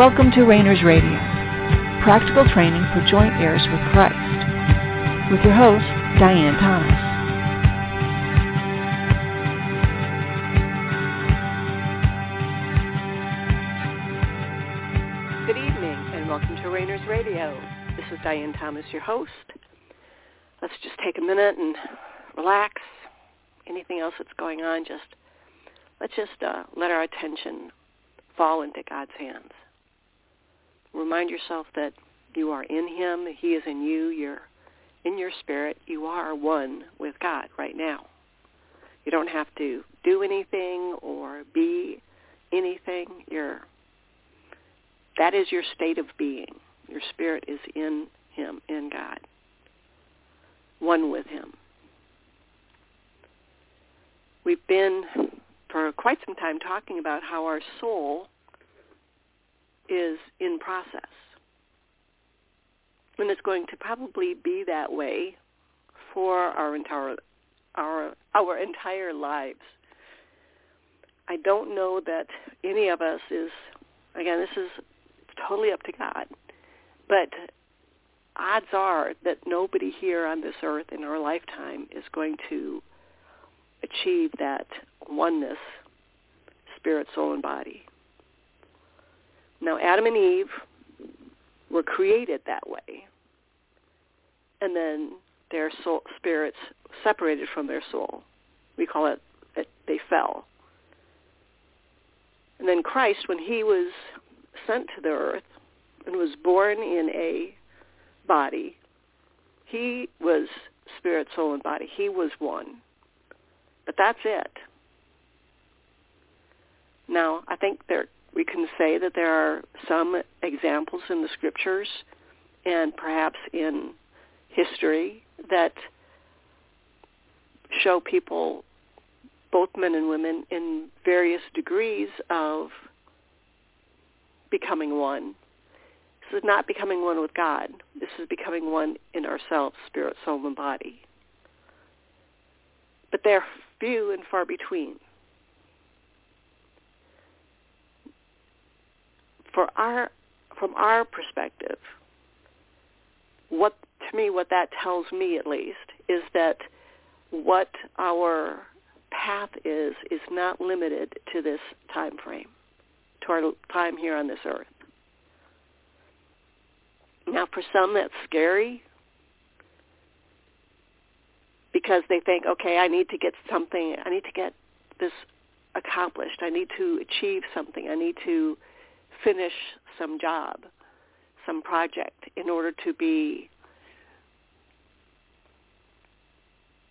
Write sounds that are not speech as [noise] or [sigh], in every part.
Welcome to Rainers Radio, practical training for joint heirs with Christ, with your host, Diane Thomas. Good evening and welcome to Rainers Radio. This is Diane Thomas, your host. Let's just take a minute and relax. Anything else that's going on, just let's just uh, let our attention fall into God's hands. Remind yourself that you are in him, he is in you, you're in your spirit, you are one with God right now. You don't have to do anything or be anything. You're that is your state of being. Your spirit is in him, in God. One with him. We've been for quite some time talking about how our soul is in process. And it's going to probably be that way for our entire our our entire lives. I don't know that any of us is again this is totally up to God. But odds are that nobody here on this earth in our lifetime is going to achieve that oneness, spirit, soul, and body. Now, Adam and Eve were created that way. And then their soul, spirits separated from their soul. We call it, it they fell. And then Christ, when he was sent to the earth and was born in a body, he was spirit, soul, and body. He was one. But that's it. Now, I think there we can say that there are some examples in the scriptures and perhaps in history that show people, both men and women, in various degrees of becoming one. This is not becoming one with God. This is becoming one in ourselves, spirit, soul, and body. But they're few and far between. For our from our perspective, what to me what that tells me at least is that what our path is is not limited to this time frame, to our time here on this earth. Now, for some, that's scary because they think, okay, I need to get something, I need to get this accomplished. I need to achieve something. I need to finish some job, some project in order to be,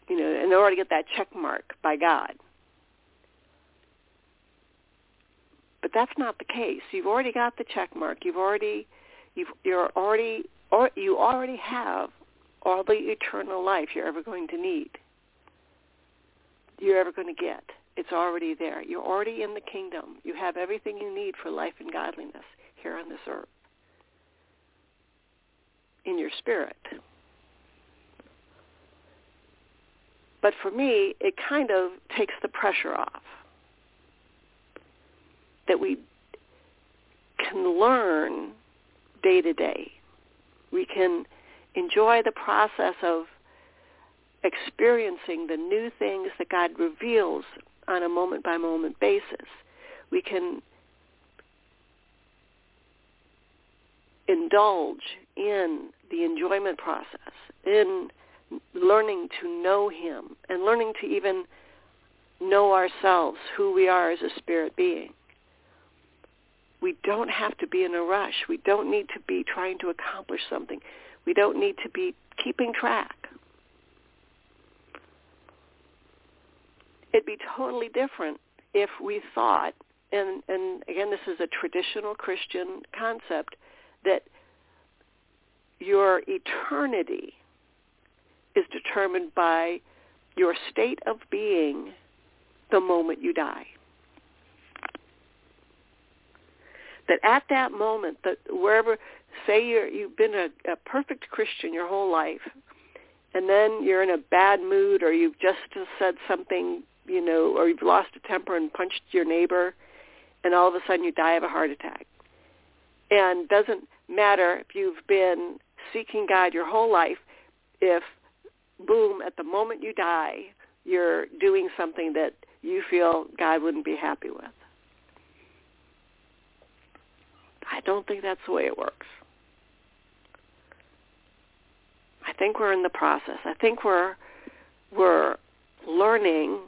you know, in order to get that check mark by God. But that's not the case. You've already got the check mark. You've already, you've, you're already, or you already have all the eternal life you're ever going to need. You're ever going to get. It's already there. You're already in the kingdom. You have everything you need for life and godliness here on this earth. In your spirit. But for me, it kind of takes the pressure off. That we can learn day to day. We can enjoy the process of experiencing the new things that God reveals on a moment-by-moment basis. We can indulge in the enjoyment process, in learning to know him, and learning to even know ourselves, who we are as a spirit being. We don't have to be in a rush. We don't need to be trying to accomplish something. We don't need to be keeping track. It'd be totally different if we thought, and, and again, this is a traditional Christian concept, that your eternity is determined by your state of being the moment you die. That at that moment, that wherever, say you're, you've been a, a perfect Christian your whole life, and then you're in a bad mood or you've just said something you know, or you've lost a temper and punched your neighbor, and all of a sudden you die of a heart attack. And doesn't matter if you've been seeking God your whole life, if boom, at the moment you die, you're doing something that you feel God wouldn't be happy with. I don't think that's the way it works. I think we're in the process. I think we're we're learning.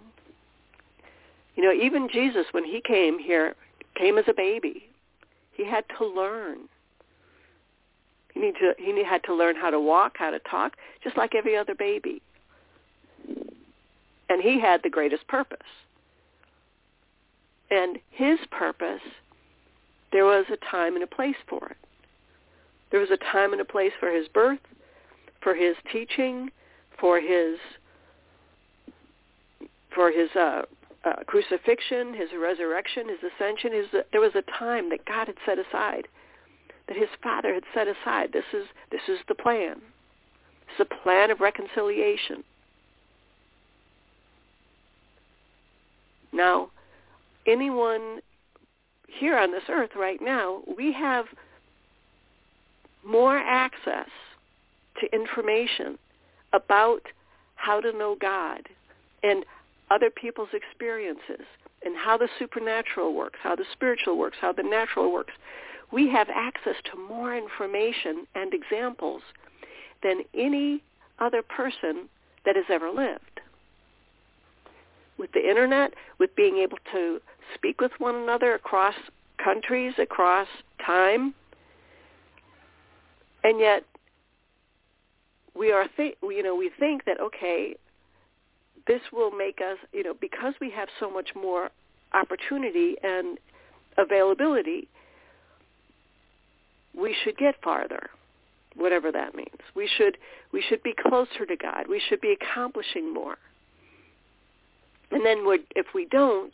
You know, even Jesus when he came here came as a baby. He had to learn. He need to he had to learn how to walk, how to talk, just like every other baby. And he had the greatest purpose. And his purpose, there was a time and a place for it. There was a time and a place for his birth, for his teaching, for his for his uh, uh, crucifixion, his resurrection, his ascension. His, there was a time that God had set aside, that his Father had set aside. This is this is the plan. It's a plan of reconciliation. Now, anyone here on this earth right now, we have more access to information about how to know God and other people's experiences and how the supernatural works, how the spiritual works, how the natural works. We have access to more information and examples than any other person that has ever lived. With the internet, with being able to speak with one another across countries, across time, and yet we are th- you know we think that okay this will make us, you know, because we have so much more opportunity and availability, we should get farther, whatever that means. We should we should be closer to God. We should be accomplishing more. And then if we don't,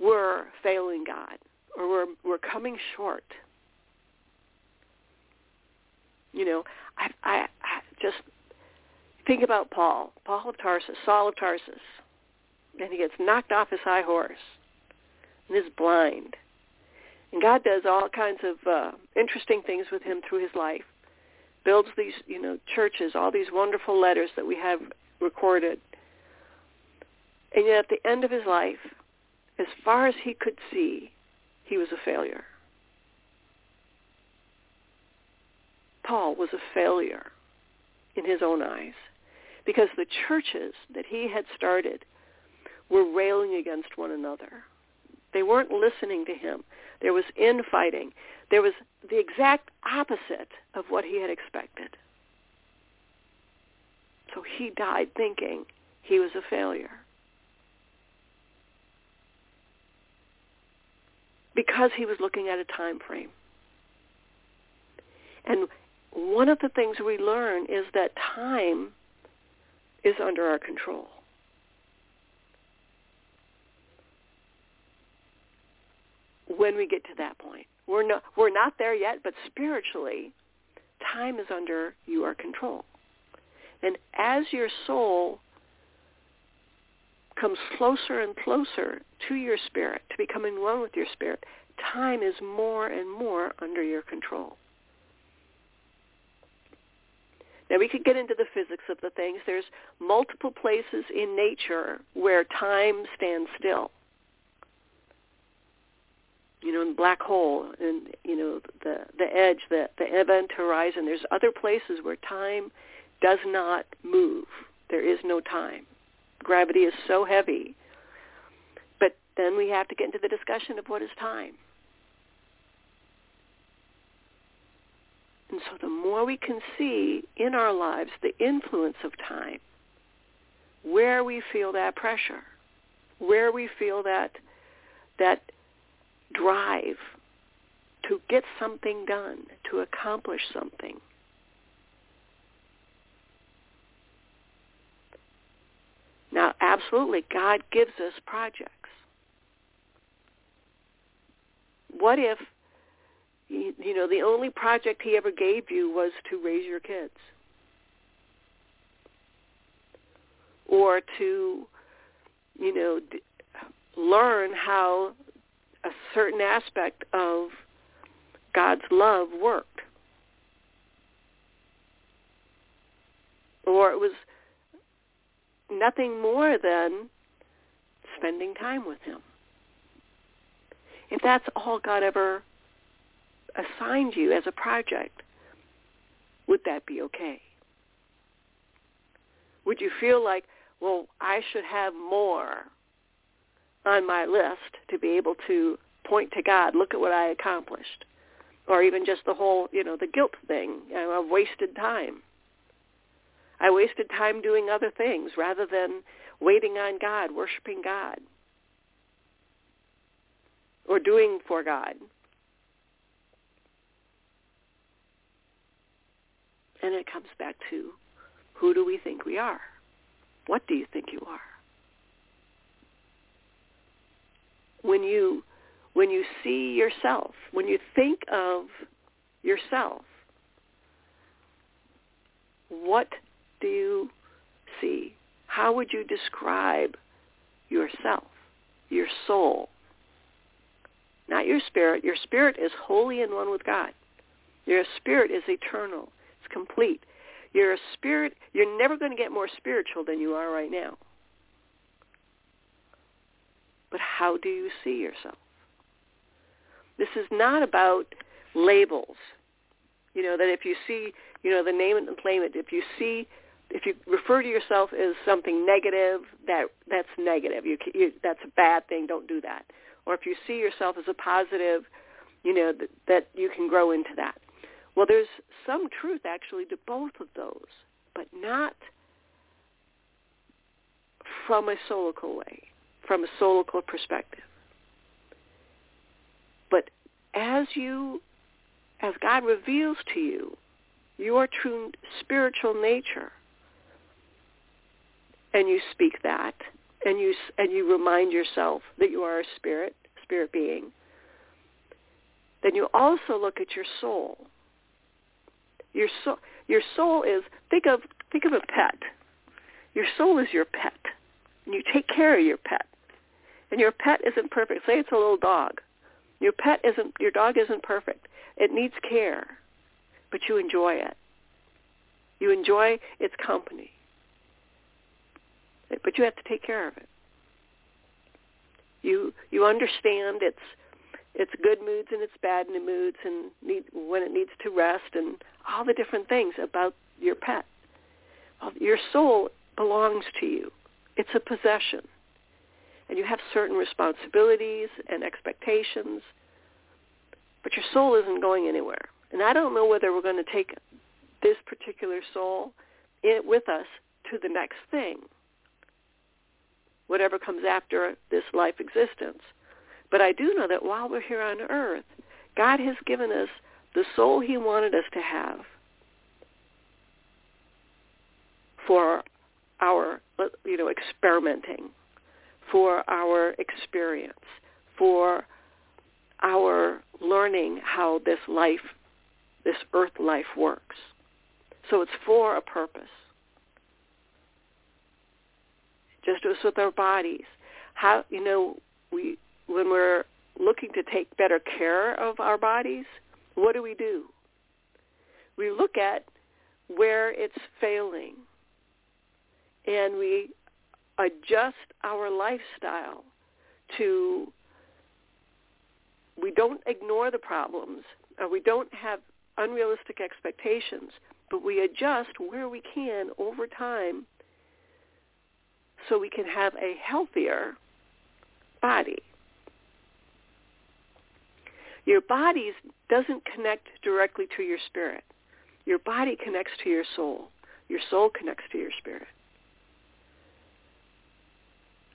we're failing God, or we're we're coming short. You know, I I, I just Think about Paul, Paul of Tarsus, Saul of Tarsus. And he gets knocked off his high horse and is blind. And God does all kinds of uh, interesting things with him through his life. Builds these, you know, churches, all these wonderful letters that we have recorded. And yet at the end of his life, as far as he could see, he was a failure. Paul was a failure in his own eyes because the churches that he had started were railing against one another. They weren't listening to him. There was infighting. There was the exact opposite of what he had expected. So he died thinking he was a failure. Because he was looking at a time frame. And one of the things we learn is that time is under our control. When we get to that point, we're not we're not there yet, but spiritually, time is under your control. And as your soul comes closer and closer to your spirit, to becoming one with your spirit, time is more and more under your control. Now we could get into the physics of the things. There's multiple places in nature where time stands still. You know, in the black hole, and you know the the edge, the the event horizon. There's other places where time does not move. There is no time. Gravity is so heavy. But then we have to get into the discussion of what is time. And so the more we can see in our lives the influence of time, where we feel that pressure, where we feel that that drive to get something done, to accomplish something. Now, absolutely, God gives us projects. What if you know, the only project he ever gave you was to raise your kids or to, you know, d- learn how a certain aspect of God's love worked. Or it was nothing more than spending time with him. If that's all God ever assigned you as a project, would that be okay? Would you feel like, well, I should have more on my list to be able to point to God, look at what I accomplished? Or even just the whole, you know, the guilt thing. You know, I've wasted time. I wasted time doing other things rather than waiting on God, worshiping God, or doing for God. And it comes back to who do we think we are? What do you think you are? When you when you see yourself, when you think of yourself, what do you see? How would you describe yourself, your soul? Not your spirit. Your spirit is wholly and one with God. Your spirit is eternal. Complete. Your spirit, you're never going to get more spiritual than you are right now. But how do you see yourself? This is not about labels. You know, that if you see, you know, the name and claim it, if you see if you refer to yourself as something negative, that that's negative. You, you that's a bad thing. Don't do that. Or if you see yourself as a positive, you know that, that you can grow into that. Well, there's some truth actually to both of those, but not from a soulical way, from a soulical perspective. But as you, as God reveals to you your true spiritual nature, and you speak that and you and you remind yourself that you are a spirit spirit being then you also look at your soul your soul your soul is think of think of a pet. Your soul is your pet. And you take care of your pet. And your pet isn't perfect. Say it's a little dog. Your pet isn't your dog isn't perfect. It needs care. But you enjoy it. You enjoy its company. But you have to take care of it. You you understand its its good moods and its bad moods and need, when it needs to rest and all the different things about your pet. Well, your soul belongs to you. It's a possession. And you have certain responsibilities and expectations, but your soul isn't going anywhere. And I don't know whether we're going to take this particular soul in, with us to the next thing whatever comes after this life existence. But I do know that while we're here on earth, God has given us the soul he wanted us to have for our, you know, experimenting, for our experience, for our learning how this life, this earth life works. So it's for a purpose just as with our bodies. How you know we when we're looking to take better care of our bodies, what do we do? We look at where it's failing and we adjust our lifestyle to we don't ignore the problems we don't have unrealistic expectations, but we adjust where we can over time so we can have a healthier body. Your body doesn't connect directly to your spirit. Your body connects to your soul. Your soul connects to your spirit.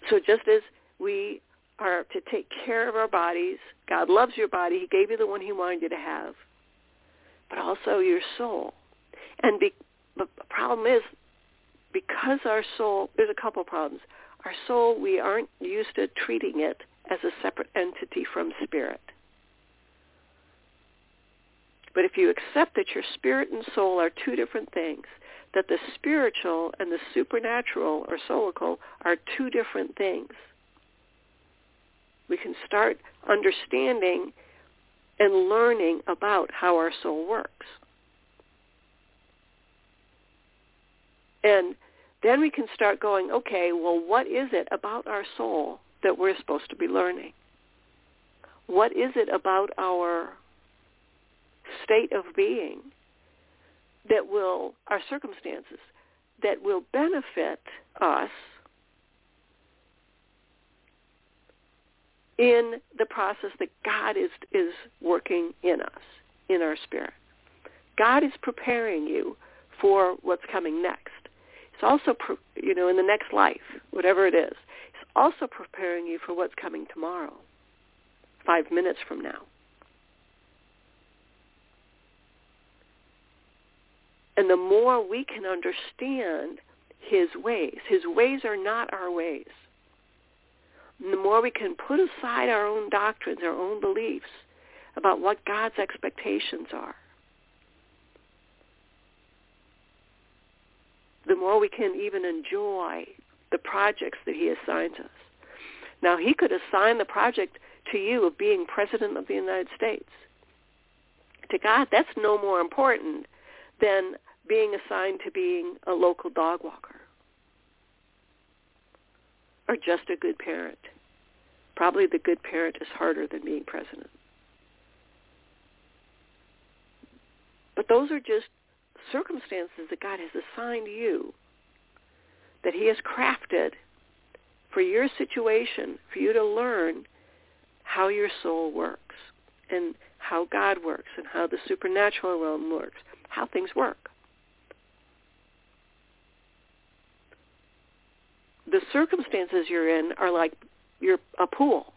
So just as we are to take care of our bodies, God loves your body. He gave you the one he wanted you to have, but also your soul. And be, the problem is because our soul, there's a couple problems. Our soul, we aren't used to treating it as a separate entity from spirit. But if you accept that your spirit and soul are two different things, that the spiritual and the supernatural or soulical are two different things, we can start understanding and learning about how our soul works. And then we can start going, okay, well, what is it about our soul that we're supposed to be learning? What is it about our state of being that will, our circumstances, that will benefit us in the process that God is, is working in us, in our spirit. God is preparing you for what's coming next. It's also, you know, in the next life, whatever it is. It's also preparing you for what's coming tomorrow, five minutes from now. And the more we can understand his ways, his ways are not our ways. And the more we can put aside our own doctrines, our own beliefs about what God's expectations are, the more we can even enjoy the projects that he assigns us. Now, he could assign the project to you of being President of the United States. To God, that's no more important than being assigned to being a local dog walker or just a good parent. Probably the good parent is harder than being president. But those are just circumstances that God has assigned you, that he has crafted for your situation, for you to learn how your soul works and how God works and how the supernatural realm works, how things work. The circumstances you're in are like you're a pool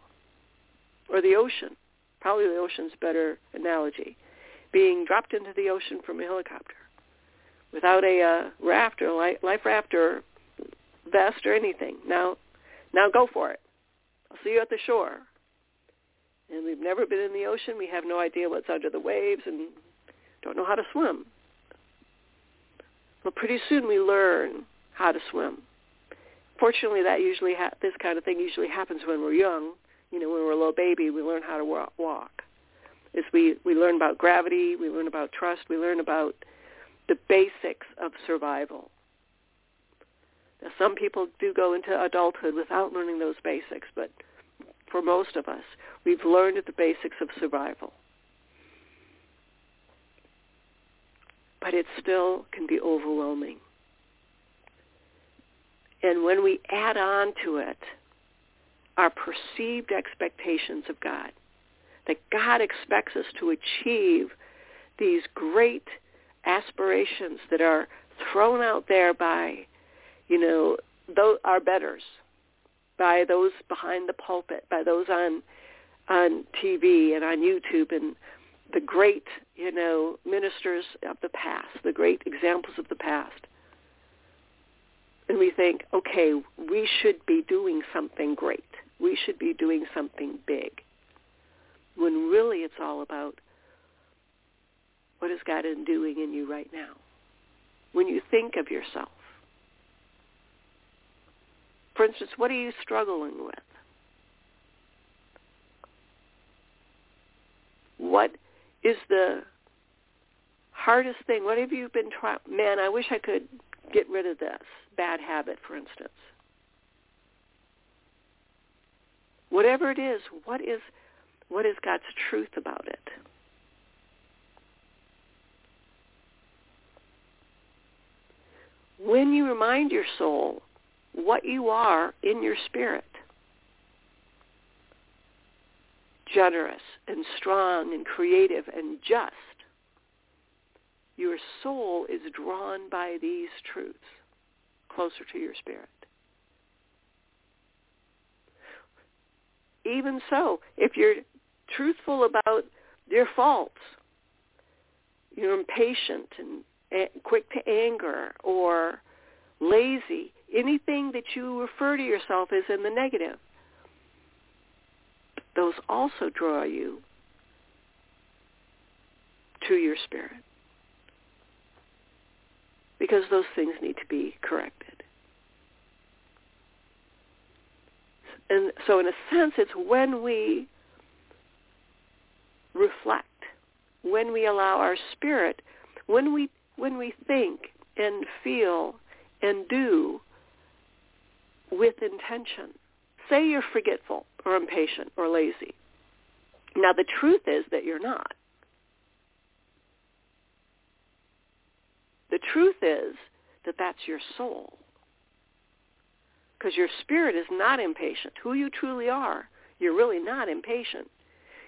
or the ocean. Probably the ocean's better analogy. Being dropped into the ocean from a helicopter without a uh, raft or life, raft or vest or anything. Now, now go for it. I'll see you at the shore. And we've never been in the ocean. We have no idea what's under the waves and don't know how to swim. Well, pretty soon we learn how to swim fortunately, that usually ha- this kind of thing usually happens when we're young. You know, when we're a little baby, we learn how to walk. Is we we learn about gravity, we learn about trust, we learn about the basics of survival. Now, some people do go into adulthood without learning those basics, but for most of us, we've learned the basics of survival. But it still can be overwhelming. And when we add on to it our perceived expectations of God, that God expects us to achieve these great aspirations that are thrown out there by, you know, those, our betters, by those behind the pulpit, by those on on TV and on YouTube and the great, you know, ministers of the past, the great examples of the past and we think, okay, we should be doing something great. We should be doing something big. When really it's all about what is God doing in you right now? When you think of yourself. For instance, what are you struggling with? What is the hardest thing? What have you been trying? Man, I wish I could get rid of this bad habit, for instance. Whatever it is, what is what is God's truth about it? When you remind your soul what you are in your spirit, generous and strong and creative and just, your soul is drawn by these truths closer to your spirit. Even so, if you're truthful about your faults, you're impatient and quick to anger or lazy, anything that you refer to yourself as in the negative, those also draw you to your spirit because those things need to be corrected. And so in a sense, it's when we reflect, when we allow our spirit, when we when we think and feel and do with intention. Say you're forgetful or impatient or lazy. Now the truth is that you're not. The truth is that that's your soul. Because your spirit is not impatient. Who you truly are, you're really not impatient.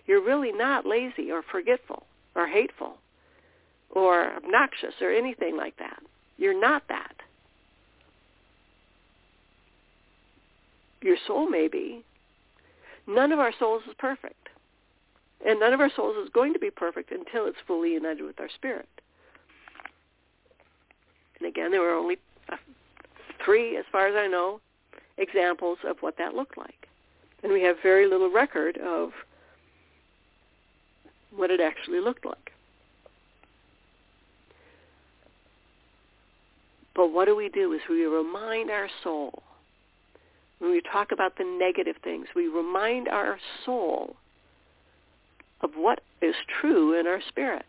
You're really not lazy or forgetful or hateful or obnoxious or anything like that. You're not that. Your soul may be. None of our souls is perfect. And none of our souls is going to be perfect until it's fully united with our spirit. And again, there were only uh, three, as far as I know, examples of what that looked like. And we have very little record of what it actually looked like. But what do we do is we remind our soul, when we talk about the negative things, we remind our soul of what is true in our spirit.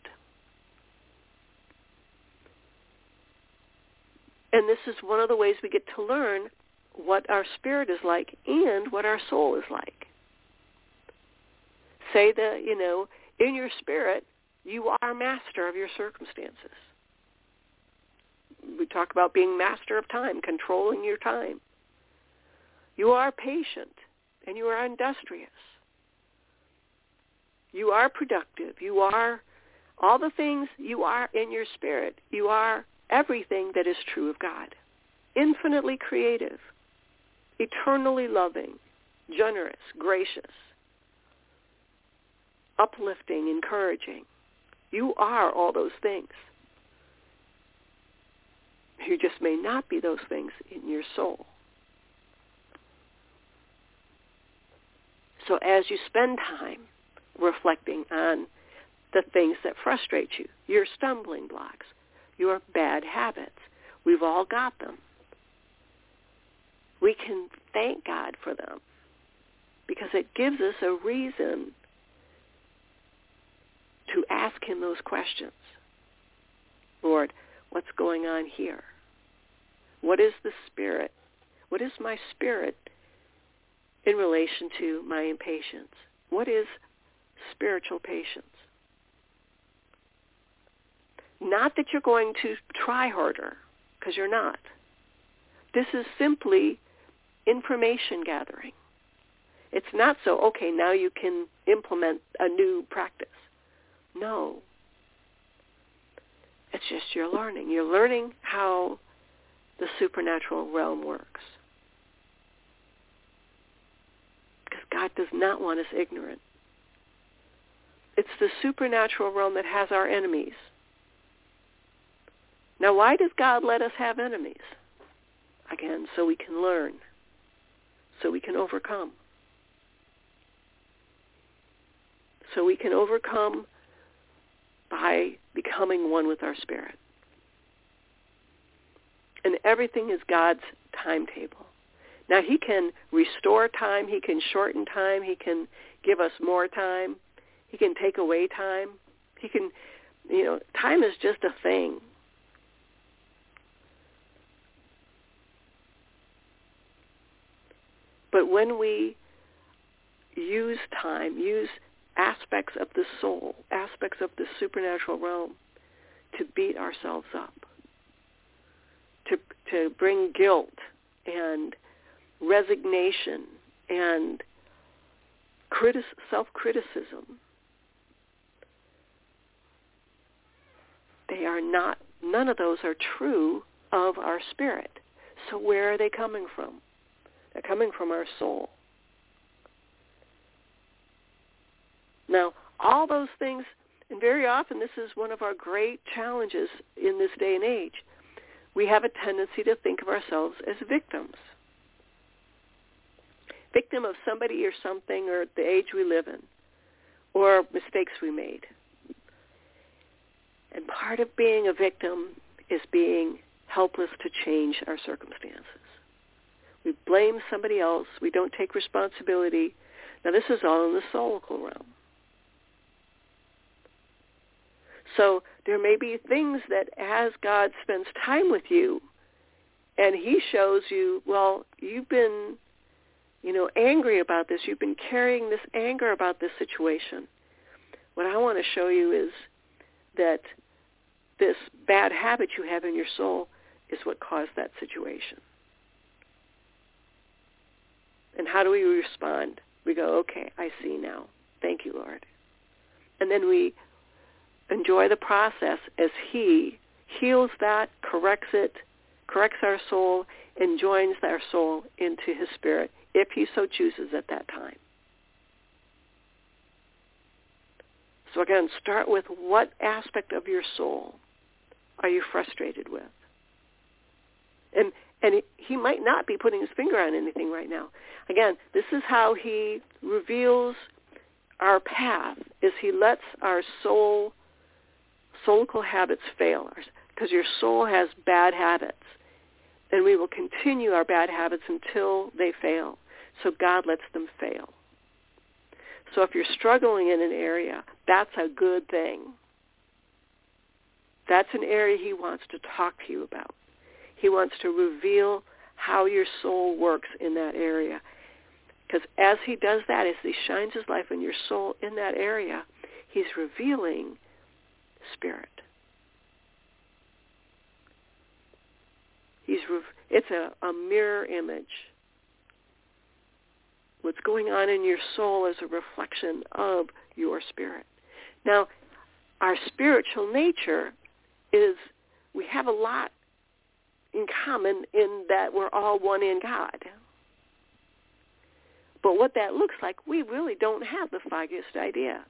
And this is one of the ways we get to learn what our spirit is like and what our soul is like. Say that, you know, in your spirit, you are master of your circumstances. We talk about being master of time, controlling your time. You are patient and you are industrious. You are productive. You are all the things you are in your spirit. You are everything that is true of God. Infinitely creative, eternally loving, generous, gracious, uplifting, encouraging. You are all those things. You just may not be those things in your soul. So as you spend time reflecting on the things that frustrate you, your stumbling blocks, your bad habits, we've all got them. We can thank God for them because it gives us a reason to ask him those questions. Lord, what's going on here? What is the spirit? What is my spirit in relation to my impatience? What is spiritual patience? Not that you're going to try harder, because you're not. This is simply information gathering. It's not so, okay, now you can implement a new practice. No. It's just you're learning. You're learning how the supernatural realm works. Because God does not want us ignorant. It's the supernatural realm that has our enemies. Now, why does God let us have enemies? Again, so we can learn, so we can overcome. So we can overcome by becoming one with our spirit. And everything is God's timetable. Now he can restore time, he can shorten time, he can give us more time, he can take away time. He can, you know, time is just a thing. But when we use time, use aspects of the soul, aspects of the supernatural realm to beat ourselves up, to, to bring guilt and resignation and critis- self-criticism. They are not, none of those are true of our spirit. So where are they coming from? They're coming from our soul. Now, all those things, and very often this is one of our great challenges in this day and age, we have a tendency to think of ourselves as victims. Victim of somebody or something or the age we live in or mistakes we made. And part of being a victim is being helpless to change our circumstances. Blame somebody else. We don't take responsibility. Now this is all in the soulical realm. So there may be things that as God spends time with you and he shows you, well, you've been, you know, angry about this. You've been carrying this anger about this situation. What I want to show you is that this bad habit you have in your soul is what caused that situation. And how do we respond? We go, okay, I see now. Thank you, Lord. And then we enjoy the process as he heals that, corrects it, corrects our soul, and joins our soul into his spirit if he so chooses at that time. So again, start with what aspect of your soul are you frustrated with? And and he might not be putting his finger on anything right now. Again, this is how he reveals our path is he lets our soul soulical habits fail because your soul has bad habits and we will continue our bad habits until they fail. So God lets them fail. So if you're struggling in an area, that's a good thing. That's an area he wants to talk to you about. He wants to reveal how your soul works in that area. Because as he does that, as he shines his life in your soul in that area, he's revealing spirit. He's it's a, a mirror image. What's going on in your soul is a reflection of your spirit. Now, our spiritual nature is we have a lot in common in that we're all one in God. But what that looks like, we really don't have the foggiest idea.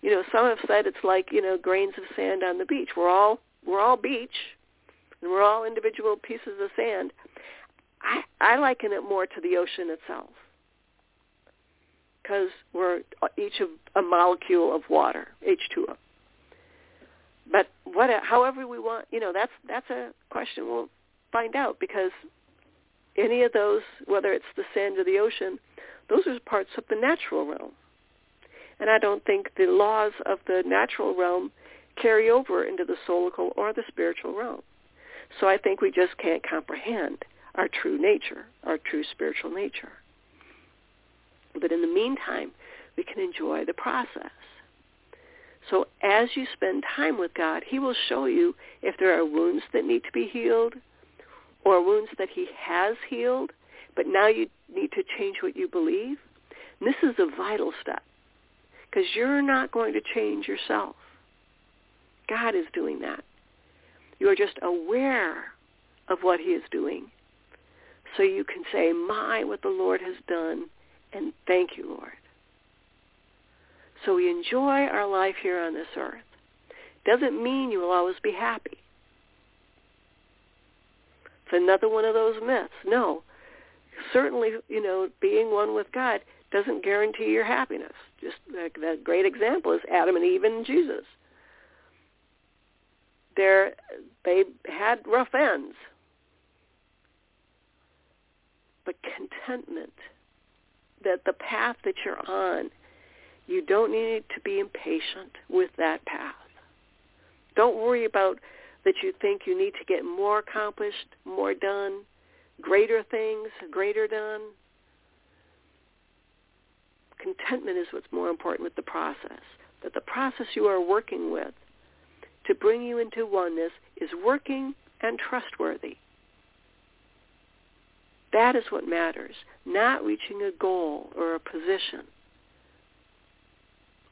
You know, some have said it's like, you know, grains of sand on the beach. We're all we're all beach and we're all individual pieces of sand. I I liken it more to the ocean itself. Cuz we're each a molecule of water, H2O but what however we want you know that's that's a question we'll find out because any of those whether it's the sand or the ocean those are parts of the natural realm. And i don't think the laws of the natural realm carry over into the soulical or the spiritual realm. So i think we just can't comprehend our true nature our true spiritual nature. But in the meantime we can enjoy the process so as you spend time with God, he will show you if there are wounds that need to be healed or wounds that he has healed, but now you need to change what you believe. This is a vital step because you're not going to change yourself. God is doing that. You are just aware of what he is doing. So you can say, my, what the Lord has done, and thank you, Lord. So we enjoy our life here on this earth. Doesn't mean you will always be happy. It's another one of those myths. No. Certainly, you know, being one with God doesn't guarantee your happiness. Just like that great example is Adam and Eve and Jesus. They're, they had rough ends. But contentment, that the path that you're on you don't need to be impatient with that path. Don't worry about that you think you need to get more accomplished, more done, greater things, greater done. Contentment is what's more important with the process. That the process you are working with to bring you into oneness is working and trustworthy. That is what matters, not reaching a goal or a position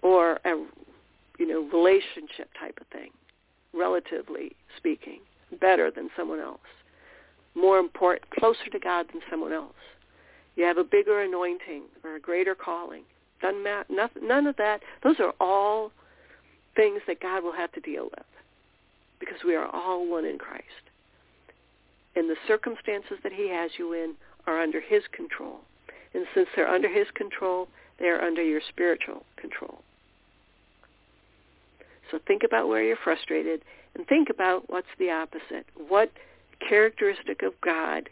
or a you know relationship type of thing, relatively speaking, better than someone else, more important, closer to God than someone else. You have a bigger anointing or a greater calling. None of that. Those are all things that God will have to deal with because we are all one in Christ. And the circumstances that he has you in are under his control. And since they're under his control, they are under your spiritual control. So think about where you're frustrated and think about what's the opposite. What characteristic of God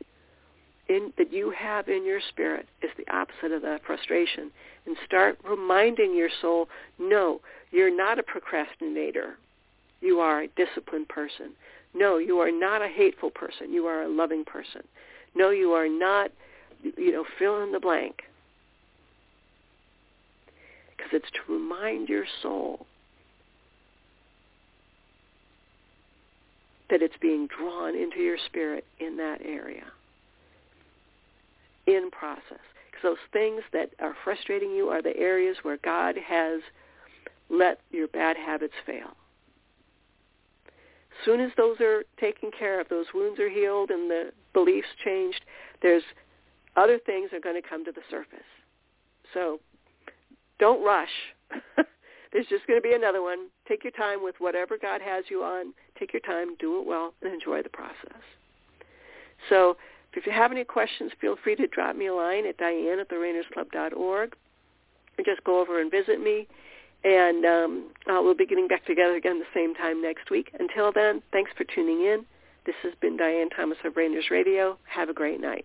in, that you have in your spirit is the opposite of that frustration. And start reminding your soul, no, you're not a procrastinator. you are a disciplined person. No, you are not a hateful person. You are a loving person. No, you are not, you know, fill in the blank. Because it's to remind your soul that it's being drawn into your spirit in that area in process. Because those things that are frustrating you are the areas where God has let your bad habits fail. As soon as those are taken care of, those wounds are healed and the beliefs changed, there's other things are going to come to the surface. So don't rush. [laughs] There's just going to be another one. Take your time with whatever God has you on. Take your time, do it well, and enjoy the process. So if you have any questions, feel free to drop me a line at diane at therainersclub.org or just go over and visit me. And um, uh, we'll be getting back together again the same time next week. Until then, thanks for tuning in. This has been Diane Thomas of Rainers Radio. Have a great night.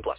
18 plus.